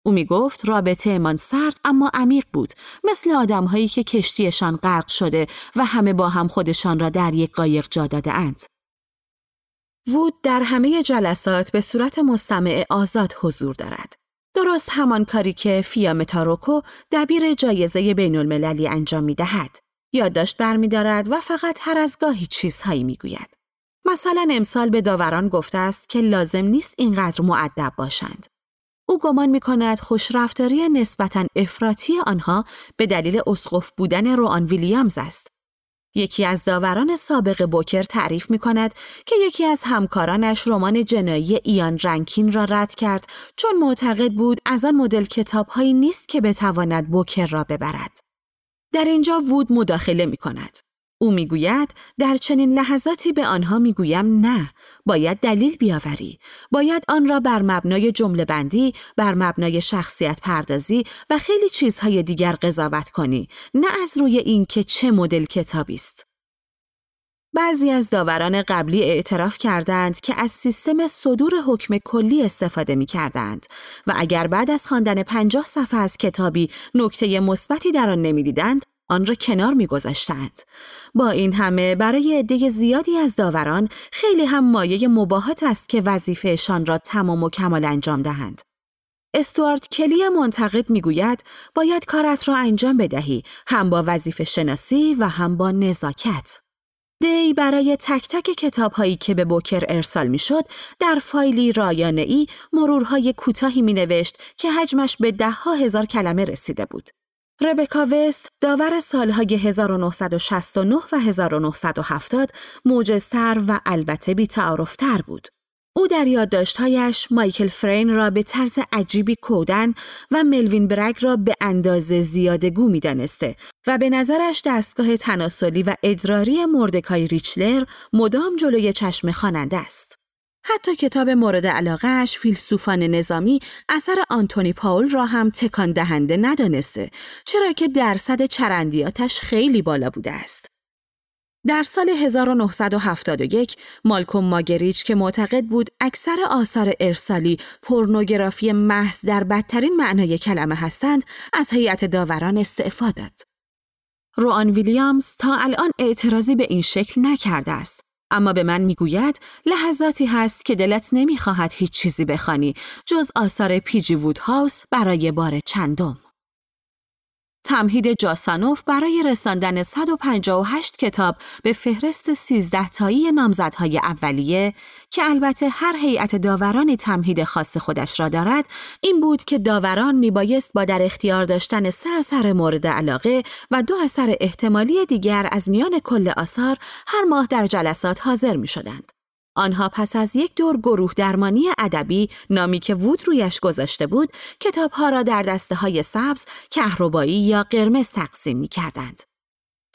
او می گفت رابطه امان سرد اما عمیق بود مثل آدمهایی که کشتیشان غرق شده و همه با هم خودشان را در یک قایق جا داده اند. وود در همه جلسات به صورت مستمع آزاد حضور دارد. درست همان کاری که فیام تاروکو دبیر جایزه بین المللی انجام می دهد. یادداشت برمیدارد و فقط هر از گاهی چیزهایی می‌گوید. مثلا امسال به داوران گفته است که لازم نیست اینقدر معدب باشند. او گمان می کند خوشرفتاری نسبتا افراطی آنها به دلیل اسقف بودن روان ویلیامز است. یکی از داوران سابق بوکر تعریف می کند که یکی از همکارانش رمان جنایی ایان رنکین را رد کرد چون معتقد بود از آن مدل کتاب هایی نیست که بتواند بوکر را ببرد. در اینجا وود مداخله می کند. او می‌گوید در چنین لحظاتی به آنها می‌گویم نه باید دلیل بیاوری. باید آن را بر مبنای جمله بندی بر مبنای شخصیت پردازی و خیلی چیزهای دیگر قضاوت کنی. نه از روی اینکه چه مدل کتابی است. بعضی از داوران قبلی اعتراف کردند که از سیستم صدور حکم کلی استفاده می کردند و اگر بعد از خواندن پنجاه صفحه از کتابی نکته مثبتی در آن نمی‌دیدند آن را کنار میگذاشتند. با این همه برای عده زیادی از داوران خیلی هم مایه مباهات است که وظیفهشان را تمام و کمال انجام دهند. استوارت کلی منتقد می‌گوید باید کارت را انجام بدهی هم با وظیفه شناسی و هم با نزاکت. دی برای تک تک کتاب هایی که به بوکر ارسال می شد در فایلی رایانه ای مرورهای کوتاهی می نوشت که حجمش به ده ها هزار کلمه رسیده بود. ربکا وست داور سالهای 1969 و 1970 موجزتر و البته بیتعارفتر بود. او در یادداشتهایش مایکل فرین را به طرز عجیبی کودن و ملوین برگ را به اندازه زیاده گو می دانسته و به نظرش دستگاه تناسلی و ادراری مردکای ریچلر مدام جلوی چشم خواننده است. حتی کتاب مورد علاقهش فیلسوفان نظامی اثر آنتونی پاول را هم تکان دهنده ندانسته چرا که درصد چرندیاتش خیلی بالا بوده است. در سال 1971 مالکوم ماگریچ که معتقد بود اکثر آثار ارسالی پورنوگرافی محض در بدترین معنای کلمه هستند از هیئت داوران استعفا داد. روان ویلیامز تا الان اعتراضی به این شکل نکرده است اما به من می‌گوید لحظاتی هست که دلت نمی‌خواهد هیچ چیزی بخوانی جز آثار پیجی وود هاوس برای بار چندم. تمهید جاسانوف برای رساندن 158 کتاب به فهرست 13 تایی نامزدهای اولیه که البته هر هیئت داورانی تمهید خاص خودش را دارد این بود که داوران میبایست با در اختیار داشتن سه اثر مورد علاقه و دو اثر احتمالی دیگر از میان کل آثار هر ماه در جلسات حاضر می شدند. آنها پس از یک دور گروه درمانی ادبی نامی که وود رویش گذاشته بود کتابها را در دسته های سبز، کهربایی یا قرمز تقسیم می کردند.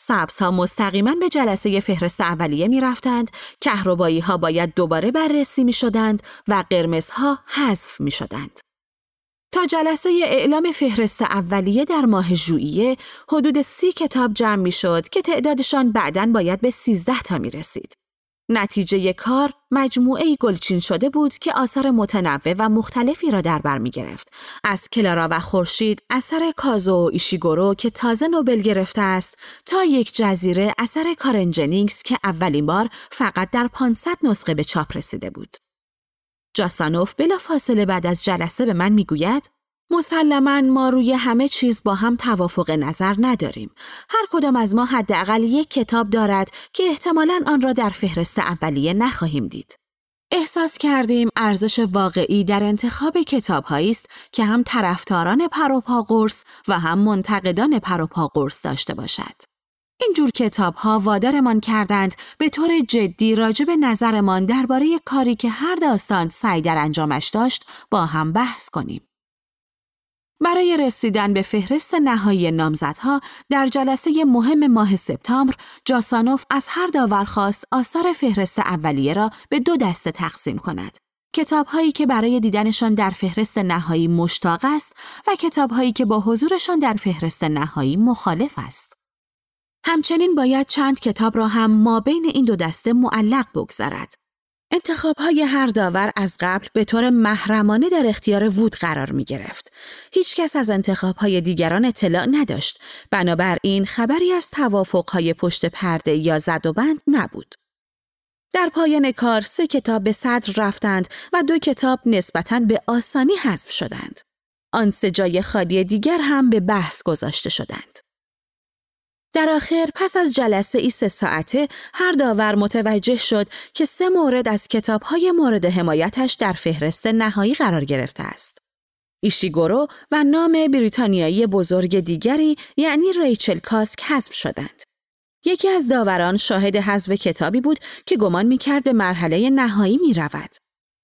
سبز ها مستقیما به جلسه فهرست اولیه می رفتند، کهربایی ها باید دوباره بررسی می شدند و قرمز ها حذف می شدند. تا جلسه اعلام فهرست اولیه در ماه ژوئیه حدود سی کتاب جمع می شد که تعدادشان بعدا باید به سیزده تا می رسید. نتیجه کار مجموعه گلچین شده بود که آثار متنوع و مختلفی را در بر می گرفت. از کلارا و خورشید اثر کازو و ایشیگورو که تازه نوبل گرفته است تا یک جزیره اثر کارن جنینگز که اولین بار فقط در 500 نسخه به چاپ رسیده بود. جاسانوف بلا فاصله بعد از جلسه به من می‌گوید مسلما ما روی همه چیز با هم توافق نظر نداریم. هر کدام از ما حداقل یک کتاب دارد که احتمالا آن را در فهرست اولیه نخواهیم دید. احساس کردیم ارزش واقعی در انتخاب کتاب است که هم طرفداران پروپا قرص و هم منتقدان پروپا قرص داشته باشد. این جور کتاب ها وادارمان کردند به طور جدی راجع به نظرمان درباره کاری که هر داستان سعی در انجامش داشت با هم بحث کنیم. برای رسیدن به فهرست نهایی نامزدها در جلسه مهم ماه سپتامبر جاسانوف از هر داور خواست آثار فهرست اولیه را به دو دسته تقسیم کند. کتابهایی که برای دیدنشان در فهرست نهایی مشتاق است و کتابهایی که با حضورشان در فهرست نهایی مخالف است. همچنین باید چند کتاب را هم ما بین این دو دسته معلق بگذارد. انتخاب های هر داور از قبل به طور محرمانه در اختیار وود قرار می گرفت. هیچ کس از انتخاب های دیگران اطلاع نداشت. بنابراین خبری از توافق های پشت پرده یا زد و بند نبود. در پایان کار سه کتاب به صدر رفتند و دو کتاب نسبتاً به آسانی حذف شدند. آن سه جای خالی دیگر هم به بحث گذاشته شدند. در آخر پس از جلسه ای سه ساعته هر داور متوجه شد که سه مورد از کتابهای مورد حمایتش در فهرست نهایی قرار گرفته است. ایشیگورو و نام بریتانیایی بزرگ دیگری یعنی ریچل کاسک حذف شدند. یکی از داوران شاهد حذف کتابی بود که گمان می‌کرد به مرحله نهایی می رود.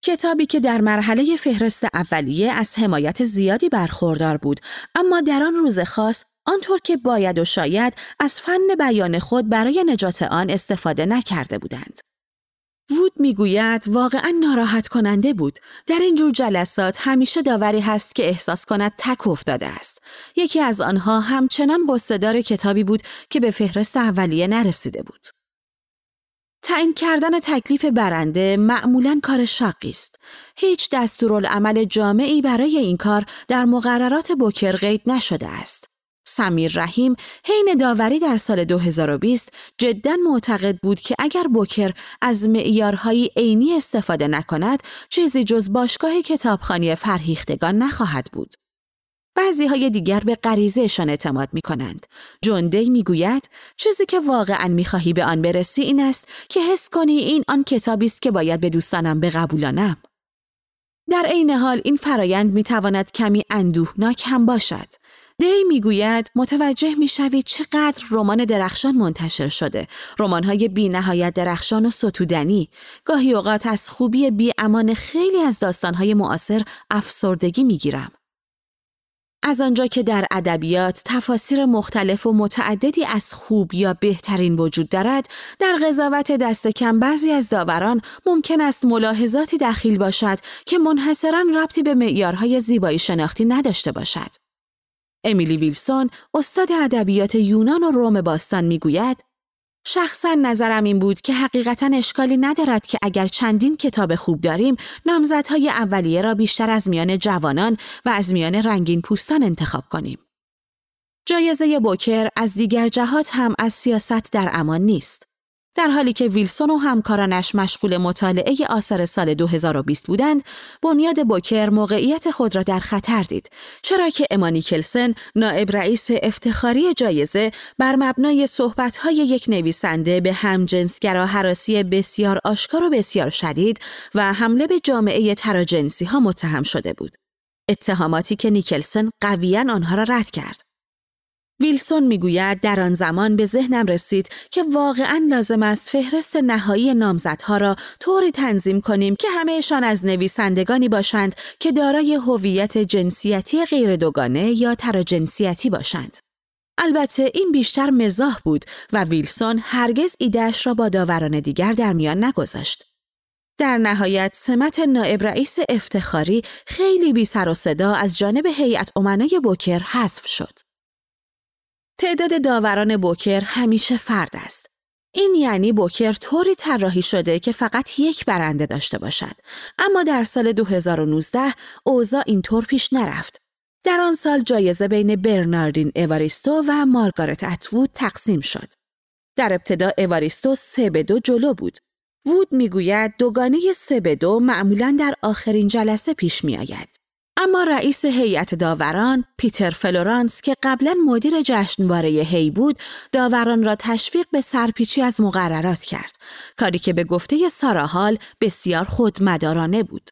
کتابی که در مرحله فهرست اولیه از حمایت زیادی برخوردار بود اما در آن روز خاص آنطور که باید و شاید از فن بیان خود برای نجات آن استفاده نکرده بودند. وود می‌گوید واقعا ناراحت کننده بود. در این جور جلسات همیشه داوری هست که احساس کند تک افتاده است. یکی از آنها همچنان قصدار کتابی بود که به فهرست اولیه نرسیده بود. تعیین کردن تکلیف برنده معمولا کار شاقی است. هیچ دستورالعمل جامعی برای این کار در مقررات بوکر قید نشده است. سمیر رحیم حین داوری در سال 2020 جدا معتقد بود که اگر بوکر از معیارهای عینی استفاده نکند چیزی جز باشگاه کتابخانی فرهیختگان نخواهد بود. بعضی های دیگر به غریزهشان اعتماد می کنند. جون دی می گوید چیزی که واقعا می خواهی به آن برسی این است که حس کنی این آن کتابی است که باید به دوستانم بقبولانم. در عین حال این فرایند می تواند کمی اندوهناک هم باشد. دی می‌گوید متوجه می‌شوید چقدر رمان درخشان منتشر شده. رمان‌های بی نهایت درخشان و ستودنی. گاهی اوقات از خوبی بی امان خیلی از داستانهای معاصر افسردگی می‌گیرم. از آنجا که در ادبیات تفاسیر مختلف و متعددی از خوب یا بهترین وجود دارد در قضاوت دست کم بعضی از داوران ممکن است ملاحظاتی دخیل باشد که منحصرا ربطی به معیارهای زیبایی شناختی نداشته باشد. امیلی ویلسون استاد ادبیات یونان و روم باستان می‌گوید شخصا نظرم این بود که حقیقتا اشکالی ندارد که اگر چندین کتاب خوب داریم نامزدهای اولیه را بیشتر از میان جوانان و از میان رنگین پوستان انتخاب کنیم. جایزه بوکر از دیگر جهات هم از سیاست در امان نیست. در حالی که ویلسون و همکارانش مشغول مطالعه آثار سال 2020 بودند، بنیاد بوکر موقعیت خود را در خطر دید، چرا که امانی کلسن، نائب رئیس افتخاری جایزه، بر مبنای صحبت‌های یک نویسنده به همجنسگرا حراسی بسیار آشکار و بسیار شدید و حمله به جامعه تراجنسی ها متهم شده بود. اتهاماتی که نیکلسن قویاً آنها را رد کرد. ویلسون می‌گوید در آن زمان به ذهنم رسید که واقعا لازم است فهرست نهایی نامزدها را طوری تنظیم کنیم که همهشان از نویسندگانی باشند که دارای هویت جنسیتی غیر دوگانه یا تراجنسیتی باشند. البته این بیشتر مزاح بود و ویلسون هرگز ایدهش را با داوران دیگر در میان نگذاشت. در نهایت سمت نائب رئیس افتخاری خیلی بی سر و صدا از جانب هیئت امنای بوکر حذف شد. تعداد داوران بوکر همیشه فرد است. این یعنی بوکر طوری طراحی شده که فقط یک برنده داشته باشد. اما در سال 2019 اوضاع اینطور پیش نرفت. در آن سال جایزه بین برناردین اواریستو و مارگارت اتوود تقسیم شد. در ابتدا اواریستو سه به دو جلو بود. وود می‌گوید دوگانه سه به دو معمولا در آخرین جلسه پیش می آید. اما رئیس هیئت داوران پیتر فلورانس که قبلا مدیر جشنواره هی بود داوران را تشویق به سرپیچی از مقررات کرد. کاری که به گفته ساراحال بسیار خودمدارانه بود.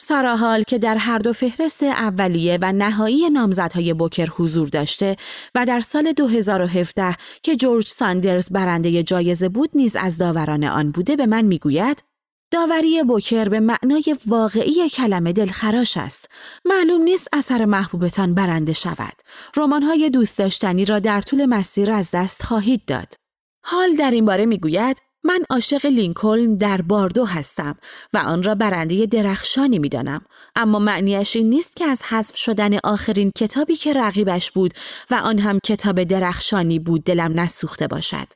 ساراحال که در هر دو فهرست اولیه و نهایی نامزدهای بوکر حضور داشته و در سال 2017 که جورج ساندرز برنده جایزه بود نیز از داوران آن بوده به من می‌گوید داوری بوکر به معنای واقعی کلمه دلخراش است. معلوم نیست اثر محبوبتان برنده شود. رمان‌های دوست داشتنی را در طول مسیر از دست خواهید داد. حال در این باره می‌گوید من عاشق لینکلن در باردو هستم و آن را برنده درخشانی می‌دانم اما معنیش این نیست که از حذف شدن آخرین کتابی که رقیبش بود و آن هم کتاب درخشانی بود دلم نسوخته باشد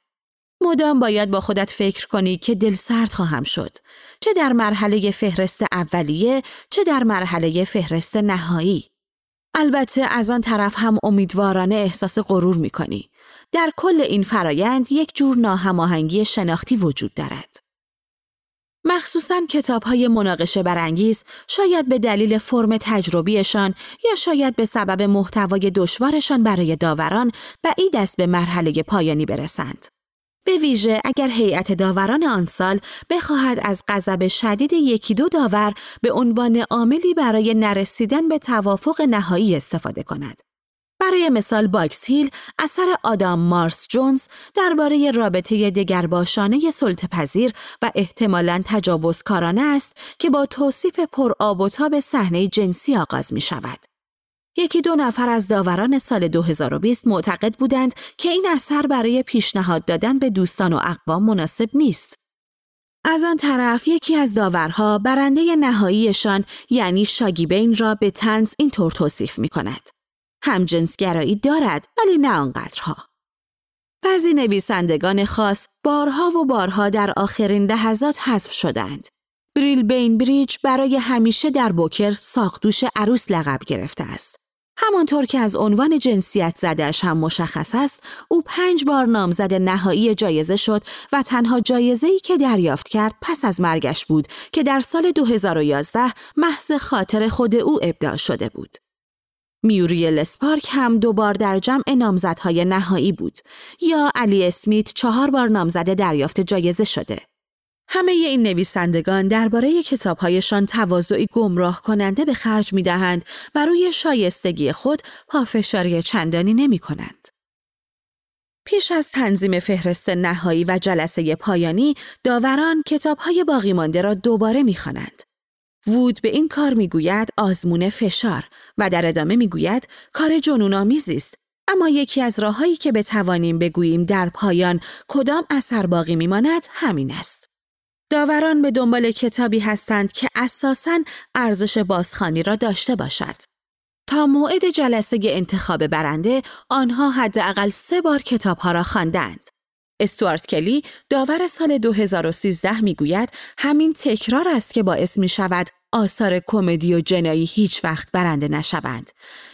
مدام باید با خودت فکر کنی که دل سرد خواهم شد چه در مرحله فهرست اولیه چه در مرحله فهرست نهایی البته از آن طرف هم امیدوارانه احساس غرور می کنی. در کل این فرایند یک جور ناهماهنگی شناختی وجود دارد. مخصوصا کتاب های مناقشه برانگیز شاید به دلیل فرم تجربیشان یا شاید به سبب محتوای دشوارشان برای داوران بعید است به مرحله پایانی برسند. به ویژه اگر هیئت داوران آن سال بخواهد از غضب شدید یکی دو داور به عنوان عاملی برای نرسیدن به توافق نهایی استفاده کند. برای مثال باکس هیل اثر آدام مارس جونز درباره رابطه دگرباشانه سلطه‌پذیر و احتمالاً تجاوزکارانه است که با توصیف پر آب و تاب صحنه جنسی آغاز می شود. یکی دو نفر از داوران سال 2020 معتقد بودند که این اثر برای پیشنهاد دادن به دوستان و اقوام مناسب نیست. از آن طرف یکی از داورها برنده نهاییشان یعنی شاگیبین را به تنز اینطور توصیف می کند. همجنسگرایی دارد ولی نه آنقدرها. بعضی نویسندگان خاص بارها و بارها در آخرین لحظات حذف شدند. بریل بین بریج برای همیشه در بوکر ساقدوش عروس لقب گرفته است. همانطور که از عنوان جنسیت زدهش هم مشخص است، او پنج بار نامزد نهایی جایزه شد و تنها جایزه‌ای که دریافت کرد پس از مرگش بود که در سال 2011 محض خاطر خود او ابداع شده بود. میوری لسپارک هم دوبار در جمع نامزدهای نهایی بود یا علی اسمیت چهار بار نامزد دریافت جایزه شده. همه این نویسندگان درباره کتابهایشان تواضعی گمراه کننده به خرج می دهند و روی شایستگی خود پافشاری چندانی نمی کنند. پیش از تنظیم فهرست نهایی و جلسه پایانی، داوران کتابهای باقی مانده را دوباره می خوانند. وود به این کار می‌گوید آزمون فشار و در ادامه می‌گوید کار جنونآمیزی است اما یکی از راههایی که بتوانیم بگوییم در پایان کدام اثر باقی میماند همین است داوران به دنبال کتابی هستند که اساساً ارزش بازخانی را داشته باشد تا موعد جلسه انتخاب برنده آنها حداقل سه بار کتابها را خواندند استوارت کلی داور سال 2013 می‌گوید همین تکرار است که باعث می شود آثار کمدی و جنایی هیچ وقت برنده نشوند.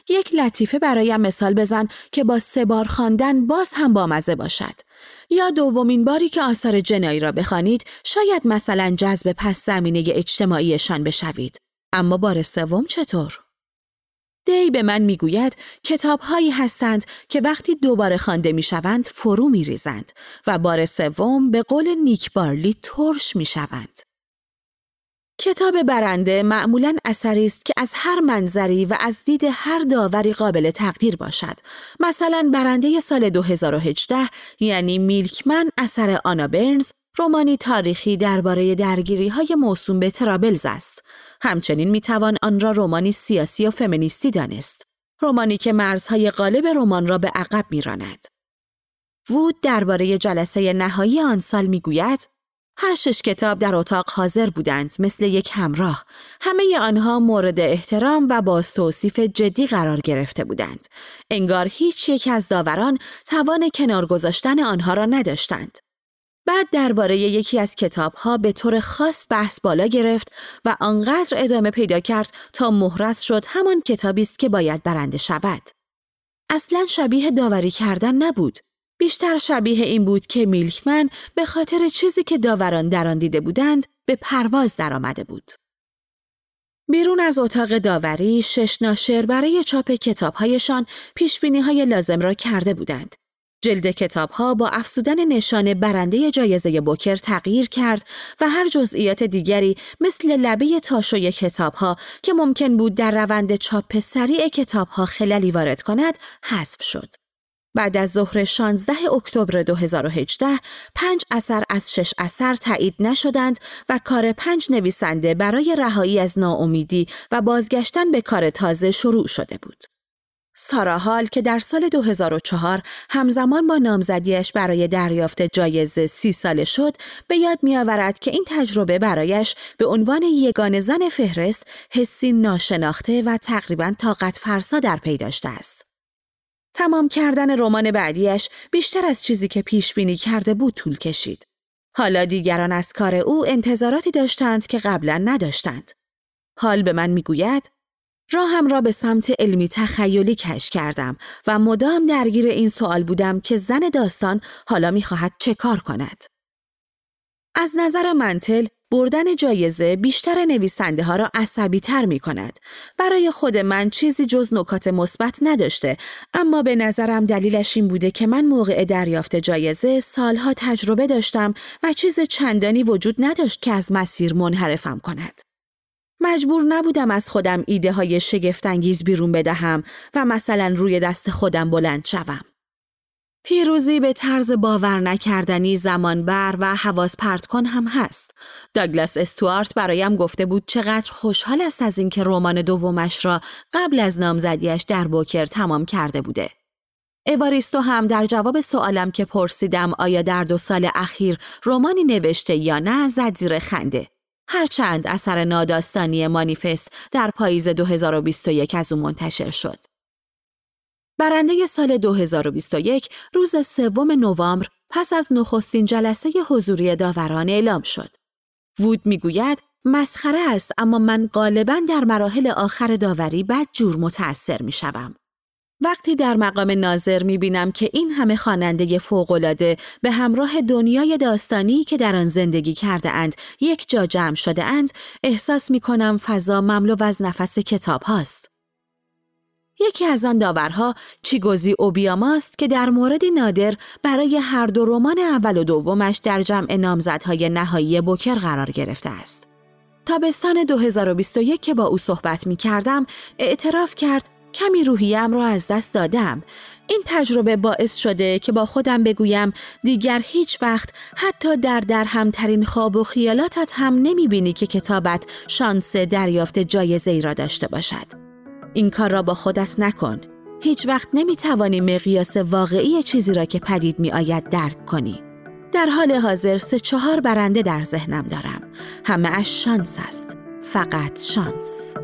یک لطیفه برایم مثال بزن که با سه بار خواندن باز هم بامزه باشد. یا دومین باری که آثار جنایی را بخوانید شاید مثلا جذب پس زمینه اجتماعیشان بشوید. اما بار سوم چطور؟ دی به من می‌گوید کتابهایی هستند که وقتی دوباره خوانده می‌شوند فرو میریزند و بار سوم به قول نیک بارلی ترش می‌شوند. کتاب برنده معمولا اثری است که از هر منظری و از دید هر داوری قابل تقدیر باشد. مثلا برنده سال 2018 یعنی میلکمن اثر آنا برنز رومانی تاریخی درباره درگیری های موسوم به ترابلز است. همچنین می‌توان آن را رومانی سیاسی و فمینیستی دانست. رومانی که مرزهای غالب رمان را به عقب میراند. وود درباره جلسه نهایی آن سال می‌گوید هر شش کتاب در اتاق حاضر بودند مثل یک همراه. همه آنها مورد احترام و با توصیف جدی قرار گرفته بودند. انگار هیچ یک از داوران توان کنار گذاشتن آنها را نداشتند. بعد درباره یکی از کتابها به طور خاص بحث بالا گرفت و آنقدر ادامه پیدا کرد تا مهرس شد همان کتابی است که باید برنده شود. اصلا شبیه داوری کردن نبود. بیشتر شبیه این بود که میلکمن به خاطر چیزی که داوران در آن دیده بودند به پرواز درآمده بود. بیرون از اتاق داوری شش ناشر برای چاپ کتابهایشان پیشبینی های لازم را کرده بودند. جلد کتاب ها با افزودن نشان برنده جایزه بوکر تغییر کرد و هر جزئیات دیگری مثل لبه تاشوی کتاب ها که ممکن بود در روند چاپ سریع کتاب ها خللی وارد کند حذف شد. بعد از ظهر 16 اکتبر 2018 پنج اثر از شش اثر تایید نشدند و کار پنج نویسنده برای رهایی از ناامیدی و بازگشتن به کار تازه شروع شده بود. سارا هال که در سال 2004 همزمان با نامزدیش برای دریافت جایزه سی ساله شد به یاد می آورد که این تجربه برایش به عنوان یگان زن فهرست حسی ناشناخته و تقریبا طاقت فرسا در پی داشته است. تمام کردن رمان بعدیش بیشتر از چیزی که پیش بینی کرده بود طول کشید. حالا دیگران از کار او انتظاراتی داشتند که قبلا نداشتند. حال به من می‌گوید راهم را به سمت علمی تخیلی کش کردم و مدام درگیر این سوال بودم که زن داستان حالا می‌خواهد چه کار کند. از نظر منتل بردن جایزه بیشتر نویسنده ها را عصبی تر می کند. برای خود من چیزی جز نکات مثبت نداشته اما به نظرم دلیلش این بوده که من موقع دریافت جایزه سالها تجربه داشتم و چیز چندانی وجود نداشت که از مسیر منحرفم کند. مجبور نبودم از خودم ایده های شگفتانگیز بیرون بدهم و مثلا روی دست خودم بلند شوم. پیروزی به طرز باور نکردنی زمان بر و حواس پرت کن هم هست. داگلاس استوارت برایم گفته بود چقدر خوشحال است از اینکه رمان دومش را قبل از نامزدیش در بوکر تمام کرده بوده. اواریستو هم در جواب سوالم که پرسیدم آیا در دو سال اخیر رومانی نوشته یا نه زد زیر خنده. هرچند اثر ناداستانی مانیفست در پاییز 2021 از او منتشر شد. برنده سال 2021 روز سوم نوامبر پس از نخستین جلسه حضوری داوران اعلام شد. وود می‌گوید مسخره است اما من غالبا در مراحل آخر داوری بد جور متأثر می شوم. وقتی در مقام ناظر می بینم که این همه خواننده فوقالعاده به همراه دنیای داستانی که در آن زندگی کرده اند یک جا جمع شده اند احساس می کنم فضا مملو از نفس کتاب هاست. یکی از آن داورها چیگوزی اوبیاماست که در موردی نادر برای هر دو رمان اول و دومش در جمع نامزدهای نهایی بوکر قرار گرفته است. تابستان 2021 که با او صحبت می کردم اعتراف کرد کمی روحیم را از دست دادم. این تجربه باعث شده که با خودم بگویم دیگر هیچ وقت حتی در درهمترین خواب و خیالاتت هم نمی بینی که کتابت شانس دریافت جایزه ای را داشته باشد. این کار را با خودت نکن. هیچ وقت نمی توانی مقیاس واقعی چیزی را که پدید می آید درک کنی. در حال حاضر سه چهار برنده در ذهنم دارم. همه اش شانس است. فقط شانس.